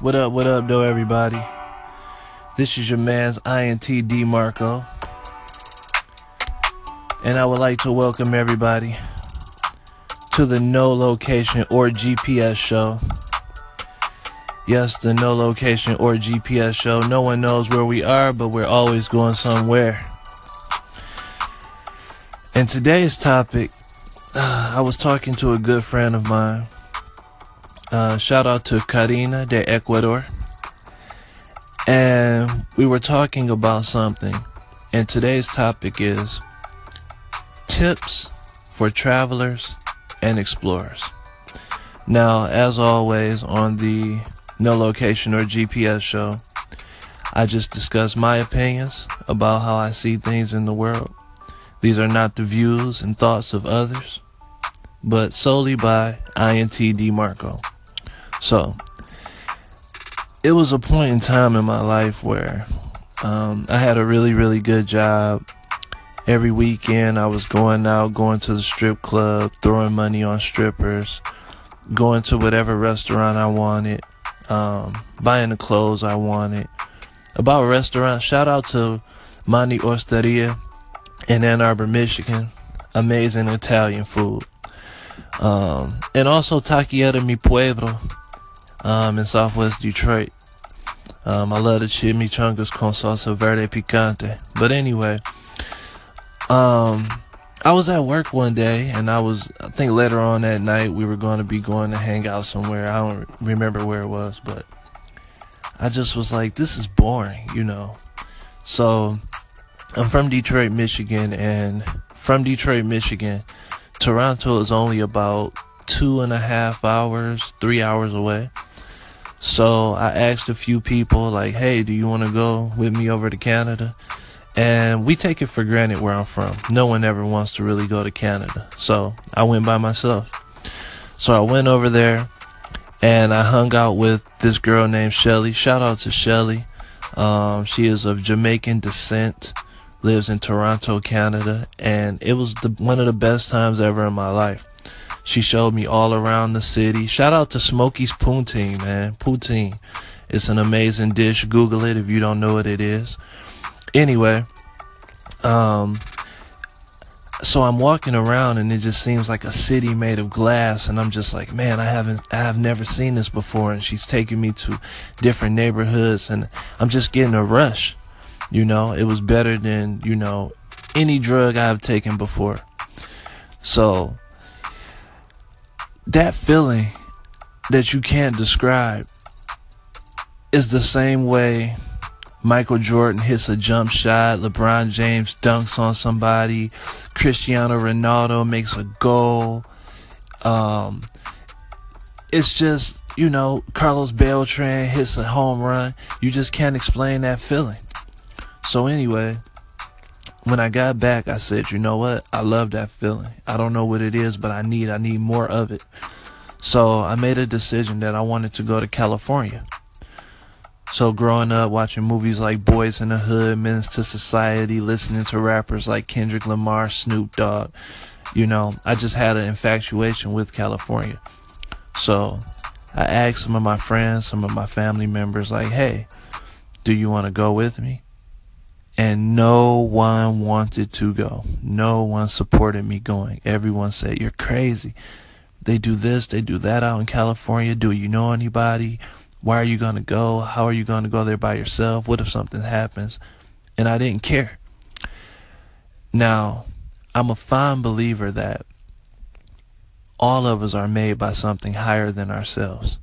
What up, what up, though, everybody? This is your man's INT D Marco. And I would like to welcome everybody to the No Location or GPS show. Yes, the No Location or GPS show. No one knows where we are, but we're always going somewhere. And today's topic, uh, I was talking to a good friend of mine. Uh, shout out to Karina de Ecuador. And we were talking about something. And today's topic is tips for travelers and explorers. Now, as always, on the No Location or GPS show, I just discuss my opinions about how I see things in the world. These are not the views and thoughts of others, but solely by INTD Marco. So, it was a point in time in my life where um, I had a really, really good job. Every weekend, I was going out, going to the strip club, throwing money on strippers, going to whatever restaurant I wanted, um, buying the clothes I wanted. About restaurants, shout out to Mani Osteria in Ann Arbor, Michigan. Amazing Italian food. Um, and also Taqueria Mi Pueblo um, in Southwest Detroit. Um, I love the chimichangas con salsa verde picante. But anyway, um, I was at work one day, and I was, I think later on that night, we were going to be going to hang out somewhere. I don't remember where it was, but I just was like, this is boring, you know. So I'm from Detroit, Michigan, and from Detroit, Michigan, Toronto is only about two and a half hours, three hours away. So I asked a few people, like, hey, do you want to go with me over to Canada? And we take it for granted where I'm from. No one ever wants to really go to Canada. So I went by myself. So I went over there and I hung out with this girl named Shelly. Shout out to Shelly. Um, she is of Jamaican descent, lives in Toronto, Canada, and it was the, one of the best times ever in my life. She showed me all around the city. Shout out to Smokey's Poutine, man. Poutine. It's an amazing dish. Google it if you don't know what it is. Anyway, um, so I'm walking around and it just seems like a city made of glass and I'm just like, man, I haven't I have never seen this before and she's taking me to different neighborhoods and I'm just getting a rush. You know, it was better than, you know, any drug I've taken before. So that feeling that you can't describe is the same way Michael Jordan hits a jump shot, LeBron James dunks on somebody, Cristiano Ronaldo makes a goal. Um, it's just, you know, Carlos Beltran hits a home run. You just can't explain that feeling. So, anyway, when I got back, I said, you know what? I love that feeling. I don't know what it is, but I need I need more of it. So I made a decision that I wanted to go to California. So growing up, watching movies like Boys in the Hood, Menace to Society, listening to rappers like Kendrick Lamar, Snoop Dogg, you know, I just had an infatuation with California. So I asked some of my friends, some of my family members, like, hey, do you want to go with me? And no one wanted to go. No one supported me going. Everyone said, You're crazy. They do this, they do that out in California. Do you know anybody? Why are you going to go? How are you going to go there by yourself? What if something happens? And I didn't care. Now, I'm a fine believer that all of us are made by something higher than ourselves.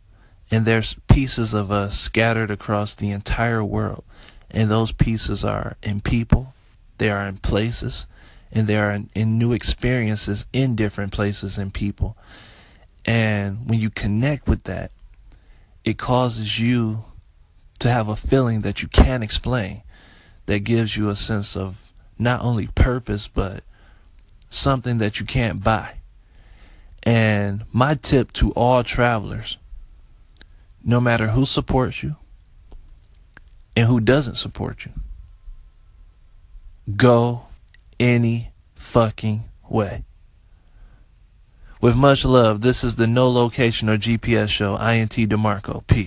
And there's pieces of us scattered across the entire world. And those pieces are in people, they are in places, and they are in, in new experiences in different places and people. And when you connect with that, it causes you to have a feeling that you can't explain that gives you a sense of not only purpose but something that you can't buy. And my tip to all travelers no matter who supports you and who doesn't support you, go any fucking way. With much love, this is the No Location or GPS show, INT DeMarco. Peace.